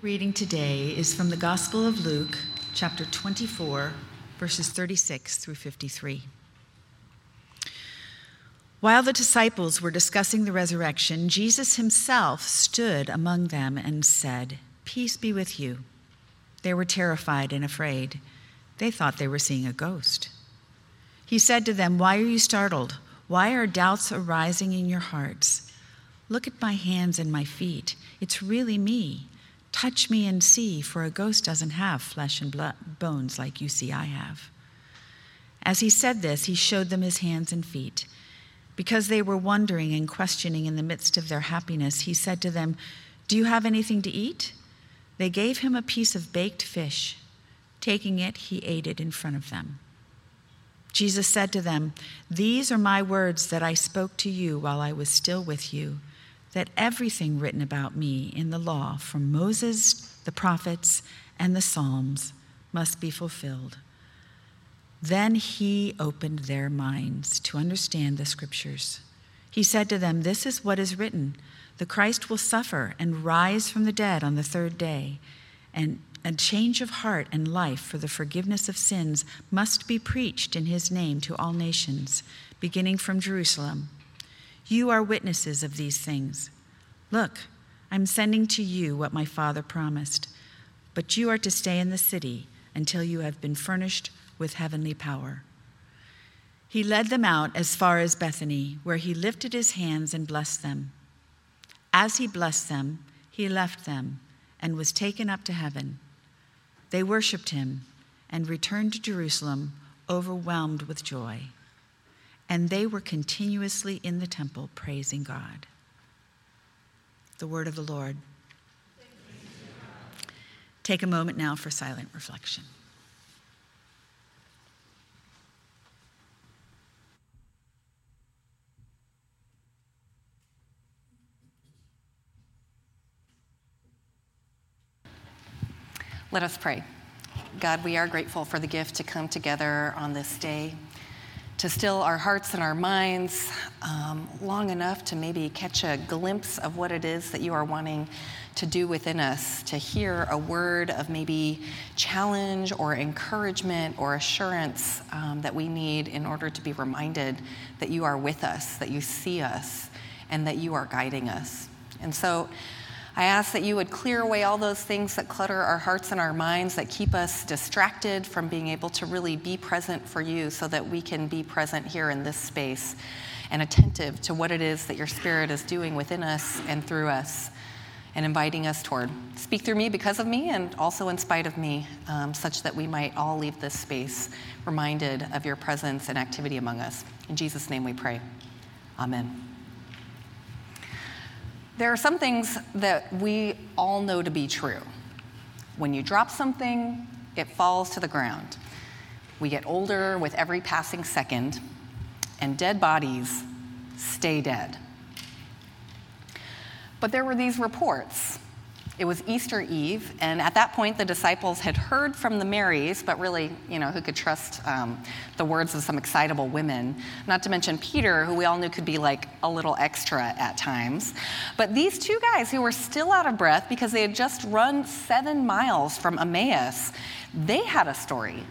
Reading today is from the Gospel of Luke, chapter 24, verses 36 through 53. While the disciples were discussing the resurrection, Jesus himself stood among them and said, Peace be with you. They were terrified and afraid. They thought they were seeing a ghost. He said to them, Why are you startled? Why are doubts arising in your hearts? Look at my hands and my feet. It's really me. Touch me and see, for a ghost doesn't have flesh and blood, bones like you see I have. As he said this, he showed them his hands and feet. Because they were wondering and questioning in the midst of their happiness, he said to them, Do you have anything to eat? They gave him a piece of baked fish. Taking it, he ate it in front of them. Jesus said to them, These are my words that I spoke to you while I was still with you, that everything written about me in the law, from Moses, the prophets, and the Psalms, must be fulfilled. Then he opened their minds to understand the scriptures. He said to them, This is what is written the Christ will suffer and rise from the dead on the third day, and a change of heart and life for the forgiveness of sins must be preached in his name to all nations, beginning from Jerusalem. You are witnesses of these things. Look, I'm sending to you what my Father promised, but you are to stay in the city until you have been furnished with heavenly power. He led them out as far as Bethany, where he lifted his hands and blessed them. As he blessed them, he left them and was taken up to heaven. They worshiped him and returned to Jerusalem overwhelmed with joy. And they were continuously in the temple praising God. The word of the Lord. Take a moment now for silent reflection. Let us pray. God, we are grateful for the gift to come together on this day, to still our hearts and our minds um, long enough to maybe catch a glimpse of what it is that you are wanting to do within us, to hear a word of maybe challenge or encouragement or assurance um, that we need in order to be reminded that you are with us, that you see us, and that you are guiding us. And so, I ask that you would clear away all those things that clutter our hearts and our minds, that keep us distracted from being able to really be present for you so that we can be present here in this space and attentive to what it is that your Spirit is doing within us and through us and inviting us toward. Speak through me because of me and also in spite of me, um, such that we might all leave this space reminded of your presence and activity among us. In Jesus' name we pray. Amen. There are some things that we all know to be true. When you drop something, it falls to the ground. We get older with every passing second, and dead bodies stay dead. But there were these reports it was Easter Eve, and at that point, the disciples had heard from the Marys, but really, you know, who could trust um, the words of some excitable women? Not to mention Peter, who we all knew could be like a little extra at times. But these two guys who were still out of breath because they had just run seven miles from Emmaus, they had a story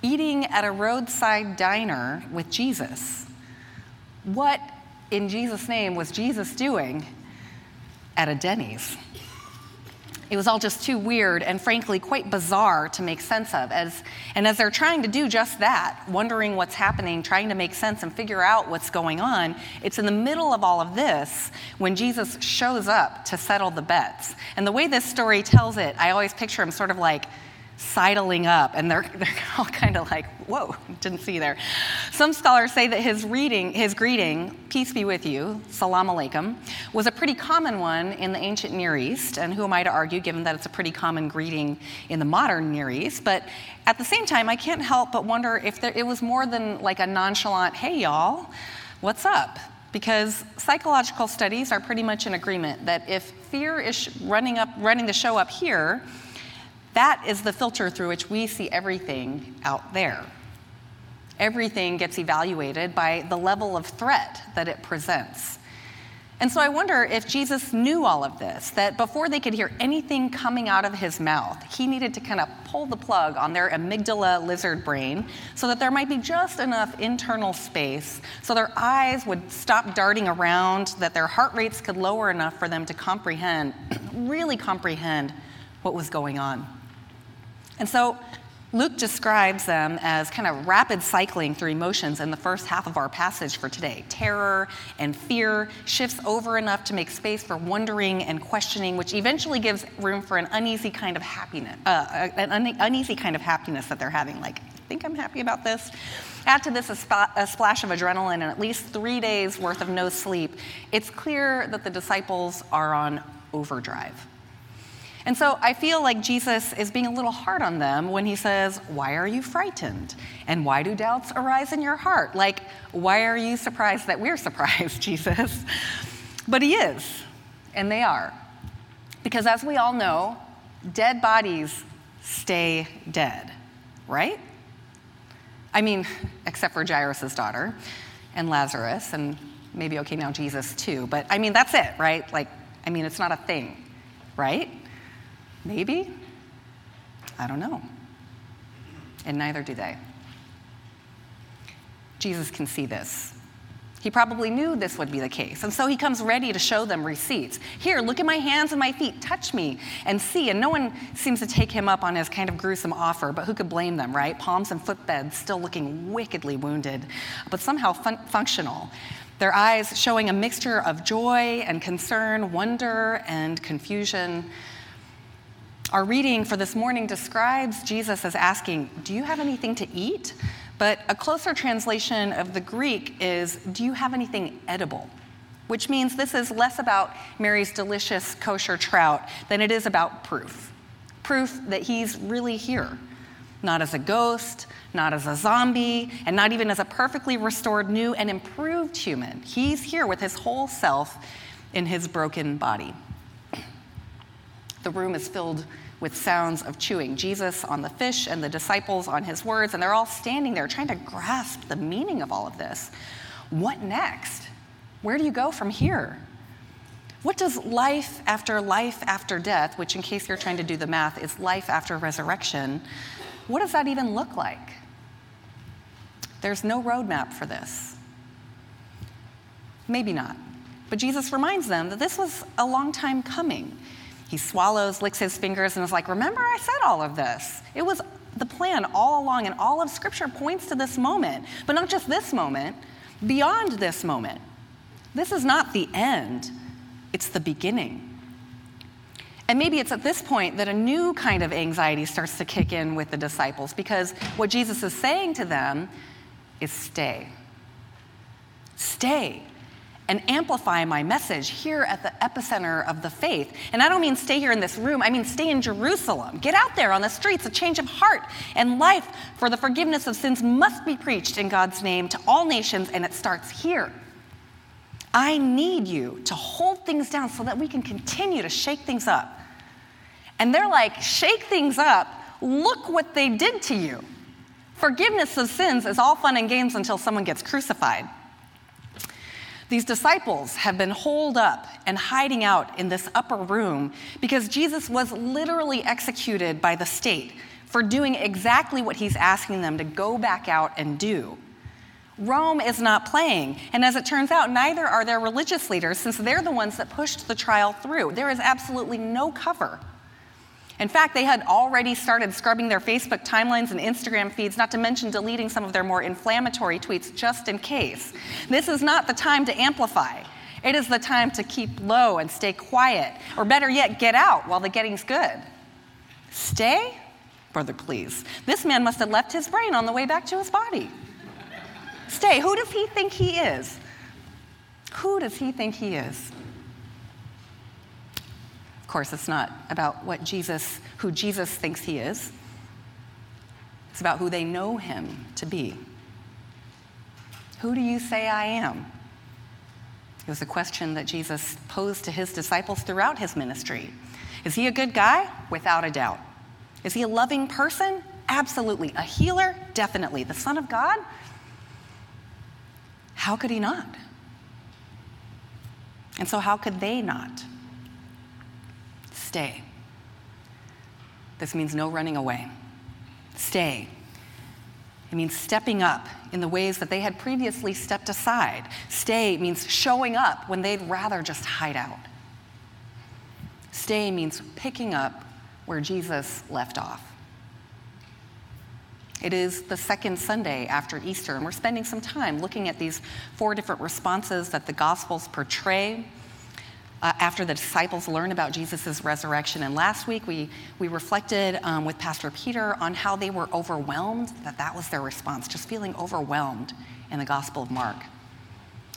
eating at a roadside diner with Jesus. What in Jesus' name was Jesus doing at a Denny's? It was all just too weird and frankly quite bizarre to make sense of. As, and as they're trying to do just that, wondering what's happening, trying to make sense and figure out what's going on, it's in the middle of all of this when Jesus shows up to settle the bets. And the way this story tells it, I always picture him sort of like sidling up, and they're, they're all kind of like, whoa, didn't see there. Some scholars say that his reading, his greeting, peace be with you, salam alaikum, was a pretty common one in the ancient Near East, and who am I to argue, given that it's a pretty common greeting in the modern Near East? But at the same time, I can't help but wonder if there, it was more than like a nonchalant, hey y'all, what's up? Because psychological studies are pretty much in agreement that if fear is running up, running the show up here, that is the filter through which we see everything out there. Everything gets evaluated by the level of threat that it presents. And so I wonder if Jesus knew all of this, that before they could hear anything coming out of his mouth, he needed to kind of pull the plug on their amygdala lizard brain so that there might be just enough internal space so their eyes would stop darting around, that their heart rates could lower enough for them to comprehend, really comprehend what was going on. And so Luke describes them as kind of rapid cycling through emotions in the first half of our passage for today. Terror and fear shifts over enough to make space for wondering and questioning, which eventually gives room for an uneasy kind of happiness, uh, an un- uneasy kind of happiness that they're having. Like, I think I'm happy about this. Add to this a, a splash of adrenaline and at least three days worth of no sleep. It's clear that the disciples are on overdrive. And so I feel like Jesus is being a little hard on them when he says, Why are you frightened? And why do doubts arise in your heart? Like, why are you surprised that we're surprised, Jesus? But he is, and they are. Because as we all know, dead bodies stay dead, right? I mean, except for Jairus' daughter and Lazarus, and maybe, okay, now Jesus too. But I mean, that's it, right? Like, I mean, it's not a thing, right? Maybe? I don't know. And neither do they. Jesus can see this. He probably knew this would be the case. And so he comes ready to show them receipts. Here, look at my hands and my feet. Touch me and see. And no one seems to take him up on his kind of gruesome offer, but who could blame them, right? Palms and footbeds still looking wickedly wounded, but somehow fun- functional. Their eyes showing a mixture of joy and concern, wonder and confusion. Our reading for this morning describes Jesus as asking, Do you have anything to eat? But a closer translation of the Greek is, Do you have anything edible? Which means this is less about Mary's delicious kosher trout than it is about proof. Proof that he's really here, not as a ghost, not as a zombie, and not even as a perfectly restored, new, and improved human. He's here with his whole self in his broken body. The room is filled with sounds of chewing. Jesus on the fish and the disciples on his words, and they're all standing there trying to grasp the meaning of all of this. What next? Where do you go from here? What does life after life after death, which, in case you're trying to do the math, is life after resurrection, what does that even look like? There's no roadmap for this. Maybe not. But Jesus reminds them that this was a long time coming. He swallows, licks his fingers, and is like, Remember, I said all of this. It was the plan all along, and all of Scripture points to this moment. But not just this moment, beyond this moment. This is not the end, it's the beginning. And maybe it's at this point that a new kind of anxiety starts to kick in with the disciples because what Jesus is saying to them is stay. Stay and amplify my message here at the epicenter of the faith. And I don't mean stay here in this room, I mean stay in Jerusalem. Get out there on the streets. A change of heart and life for the forgiveness of sins must be preached in God's name to all nations, and it starts here. I need you to hold things down so that we can continue to shake things up. And they're like, shake things up. Look what they did to you. Forgiveness of sins is all fun and games until someone gets crucified. These disciples have been holed up and hiding out in this upper room because Jesus was literally executed by the state for doing exactly what he's asking them to go back out and do. Rome is not playing, and as it turns out, neither are their religious leaders since they're the ones that pushed the trial through. There is absolutely no cover. In fact, they had already started scrubbing their Facebook timelines and Instagram feeds, not to mention deleting some of their more inflammatory tweets just in case. This is not the time to amplify. It is the time to keep low and stay quiet, or better yet, get out while the getting's good. Stay? Brother, please. This man must have left his brain on the way back to his body. Stay. Who does he think he is? Who does he think he is? Of course, it's not about what Jesus, who Jesus thinks he is. It's about who they know him to be. Who do you say I am? It was a question that Jesus posed to his disciples throughout his ministry. Is he a good guy? Without a doubt. Is he a loving person? Absolutely. A healer? Definitely. The Son of God? How could he not? And so, how could they not? Stay. This means no running away. Stay. It means stepping up in the ways that they had previously stepped aside. Stay means showing up when they'd rather just hide out. Stay means picking up where Jesus left off. It is the second Sunday after Easter, and we're spending some time looking at these four different responses that the Gospels portray uh, after the disciples learn about Jesus' resurrection. And last week we, we reflected um, with Pastor Peter on how they were overwhelmed, that that was their response, just feeling overwhelmed in the Gospel of Mark.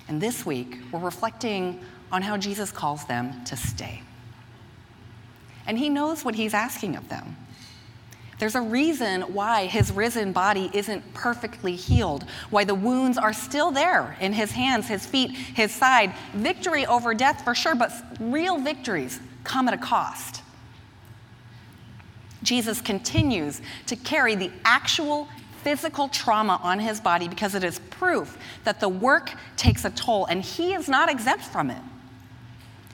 And this week we're reflecting on how Jesus calls them to stay. And he knows what he's asking of them. There's a reason why his risen body isn't perfectly healed, why the wounds are still there in his hands, his feet, his side. Victory over death for sure, but real victories come at a cost. Jesus continues to carry the actual physical trauma on his body because it is proof that the work takes a toll and he is not exempt from it.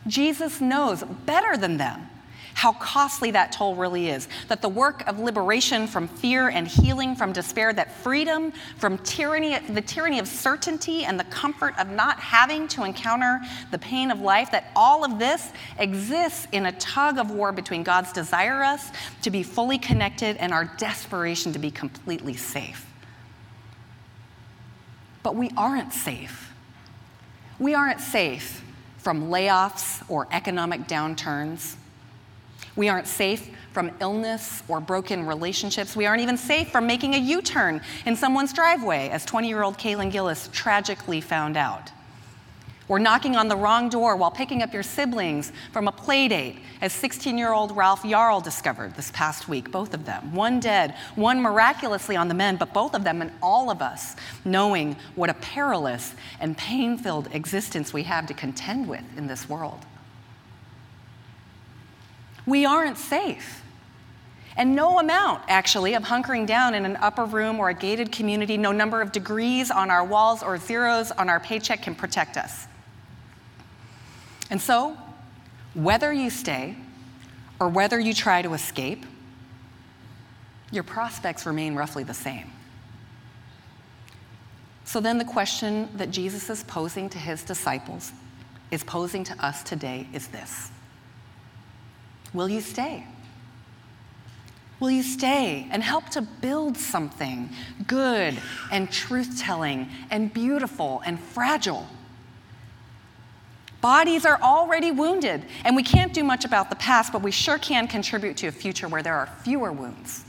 Jesus knows better than them how costly that toll really is. That the work of liberation from fear and healing from despair, that freedom from tyranny, the tyranny of certainty and the comfort of not having to encounter the pain of life, that all of this exists in a tug of war between God's desire us to be fully connected and our desperation to be completely safe. But we aren't safe. We aren't safe from layoffs or economic downturns. We aren't safe from illness or broken relationships. We aren't even safe from making a U turn in someone's driveway, as 20 year old Kaylin Gillis tragically found out. Or knocking on the wrong door while picking up your siblings from a play date, as 16 year old Ralph Yarl discovered this past week, both of them. One dead, one miraculously on the mend, but both of them and all of us knowing what a perilous and pain filled existence we have to contend with in this world we aren't safe. And no amount, actually, of hunkering down in an upper room or a gated community, no number of degrees on our walls or zeros on our paycheck can protect us. And so, whether you stay or whether you try to escape, your prospects remain roughly the same. So then, the question that Jesus is posing to his disciples, is posing to us today, is this Will you stay? Will you stay and help to build something good and truth telling and beautiful and fragile? Bodies are already wounded, and we can't do much about the past, but we sure can contribute to a future where there are fewer wounds.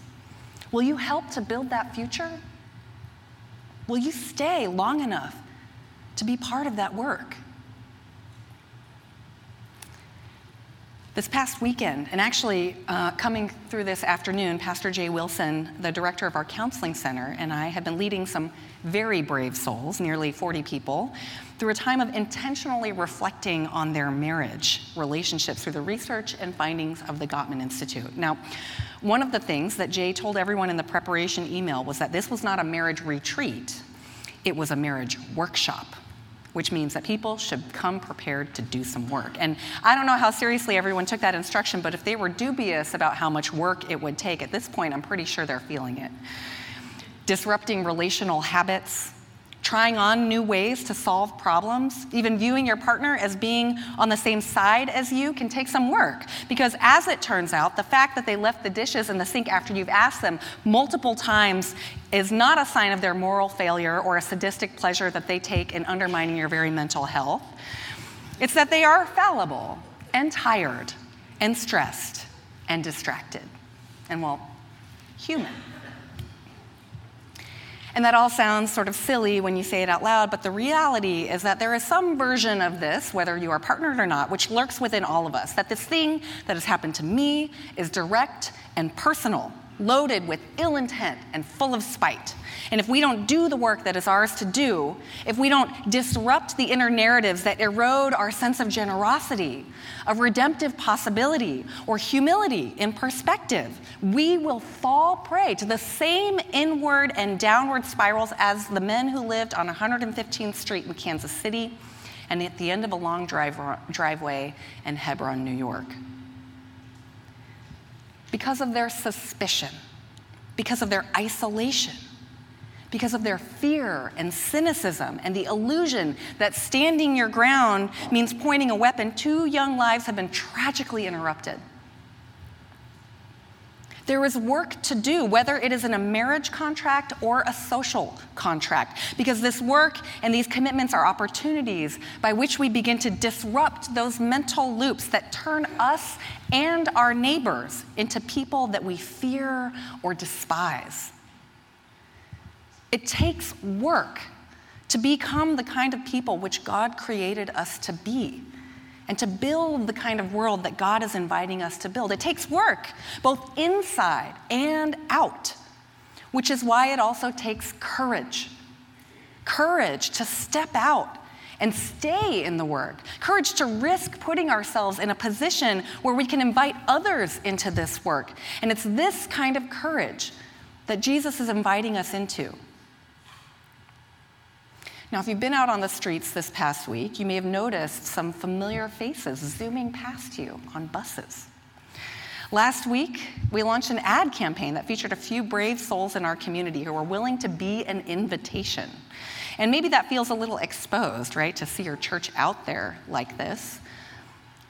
Will you help to build that future? Will you stay long enough to be part of that work? This past weekend, and actually uh, coming through this afternoon, Pastor Jay Wilson, the director of our counseling center, and I have been leading some very brave souls, nearly 40 people, through a time of intentionally reflecting on their marriage relationships through the research and findings of the Gottman Institute. Now, one of the things that Jay told everyone in the preparation email was that this was not a marriage retreat, it was a marriage workshop which means that people should come prepared to do some work. And I don't know how seriously everyone took that instruction, but if they were dubious about how much work it would take, at this point, I'm pretty sure they're feeling it. Disrupting relational habits, trying on new ways to solve problems, even viewing your partner as being on the same side as you can take some work. Because as it turns out, the fact that they left the dishes in the sink after you've asked them multiple times is not a sign of their moral failure or a sadistic pleasure that they take in undermining your very mental health. It's that they are fallible and tired and stressed and distracted and, well, human. And that all sounds sort of silly when you say it out loud, but the reality is that there is some version of this, whether you are partnered or not, which lurks within all of us. That this thing that has happened to me is direct and personal loaded with ill intent and full of spite. And if we don't do the work that is ours to do, if we don't disrupt the inner narratives that erode our sense of generosity, of redemptive possibility, or humility in perspective, we will fall prey to the same inward and downward spirals as the men who lived on 115th Street in Kansas City and at the end of a long drive, driveway in Hebron, New York. Because of their suspicion, because of their isolation, because of their fear and cynicism and the illusion that standing your ground means pointing a weapon, two young lives have been tragically interrupted. There is work to do, whether it is in a marriage contract or a social contract, because this work and these commitments are opportunities by which we begin to disrupt those mental loops that turn us and our neighbors into people that we fear or despise. It takes work to become the kind of people which God created us to be and to build the kind of world that God is inviting us to build. It takes work, both inside and out, which is why it also takes courage. Courage to step out and stay in the work. Courage to risk putting ourselves in a position where we can invite others into this work. And it's this kind of courage that Jesus is inviting us into. Now, if you've been out on the streets this past week, you may have noticed some familiar faces zooming past you on buses. Last week, we launched an ad campaign that featured a few brave souls in our community who were willing to be an invitation. And maybe that feels a little exposed, right, to see your church out there like this.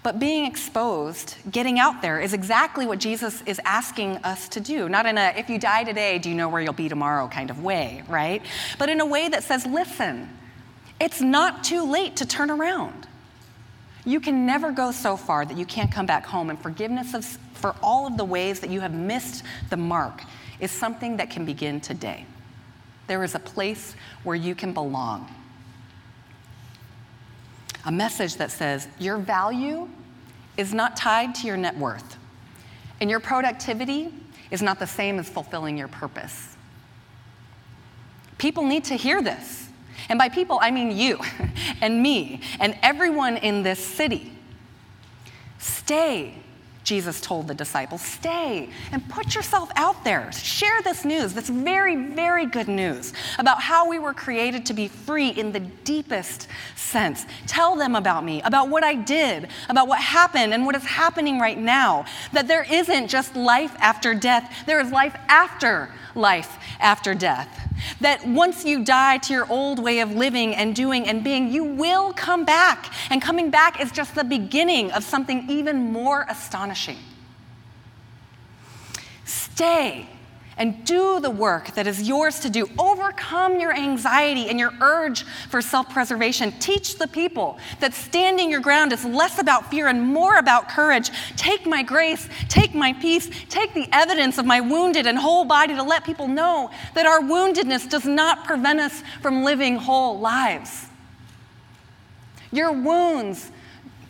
But being exposed, getting out there, is exactly what Jesus is asking us to do. Not in a, if you die today, do you know where you'll be tomorrow kind of way, right? But in a way that says, listen, it's not too late to turn around. You can never go so far that you can't come back home, and forgiveness of, for all of the ways that you have missed the mark is something that can begin today. There is a place where you can belong a message that says your value is not tied to your net worth, and your productivity is not the same as fulfilling your purpose. People need to hear this. And by people, I mean you and me and everyone in this city. Stay Jesus told the disciples, stay and put yourself out there. Share this news, this very, very good news about how we were created to be free in the deepest sense. Tell them about me, about what I did, about what happened and what is happening right now. That there isn't just life after death, there is life after life after death. That once you die to your old way of living and doing and being, you will come back. And coming back is just the beginning of something even more astonishing. Stay and do the work that is yours to do. Overcome your anxiety and your urge for self preservation. Teach the people that standing your ground is less about fear and more about courage. Take my grace, take my peace, take the evidence of my wounded and whole body to let people know that our woundedness does not prevent us from living whole lives. Your wounds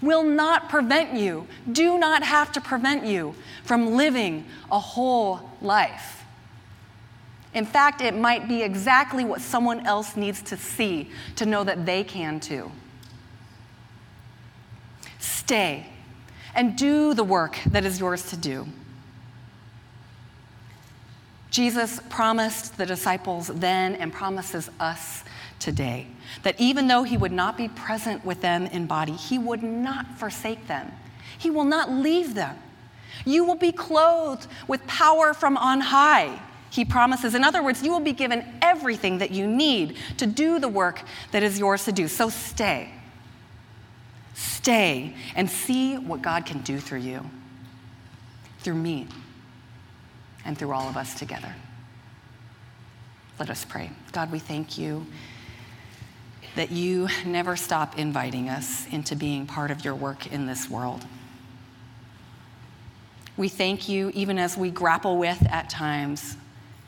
will not prevent you, do not have to prevent you from living a whole life. In fact, it might be exactly what someone else needs to see to know that they can too. Stay and do the work that is yours to do. Jesus promised the disciples then and promises us today that even though he would not be present with them in body, he would not forsake them. He will not leave them. You will be clothed with power from on high he promises. In other words, you will be given everything that you need to do the work that is yours to do. So stay. Stay and see what God can do through you, through me, and through all of us together. Let us pray. God, we thank you that you never stop inviting us into being part of your work in this world. We thank you, even as we grapple with at times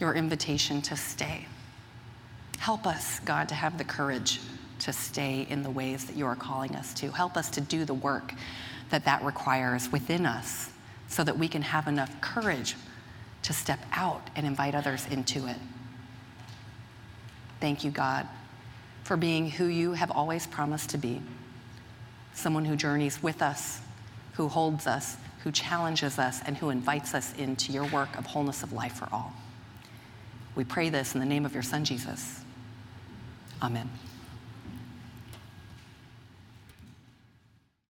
your invitation to stay. Help us, God, to have the courage to stay in the ways that you are calling us to. Help us to do the work that that requires within us so that we can have enough courage to step out and invite others into it. Thank you, God, for being who you have always promised to be someone who journeys with us, who holds us, who challenges us, and who invites us into your work of wholeness of life for all. We pray this in the name of your Son, Jesus. Amen.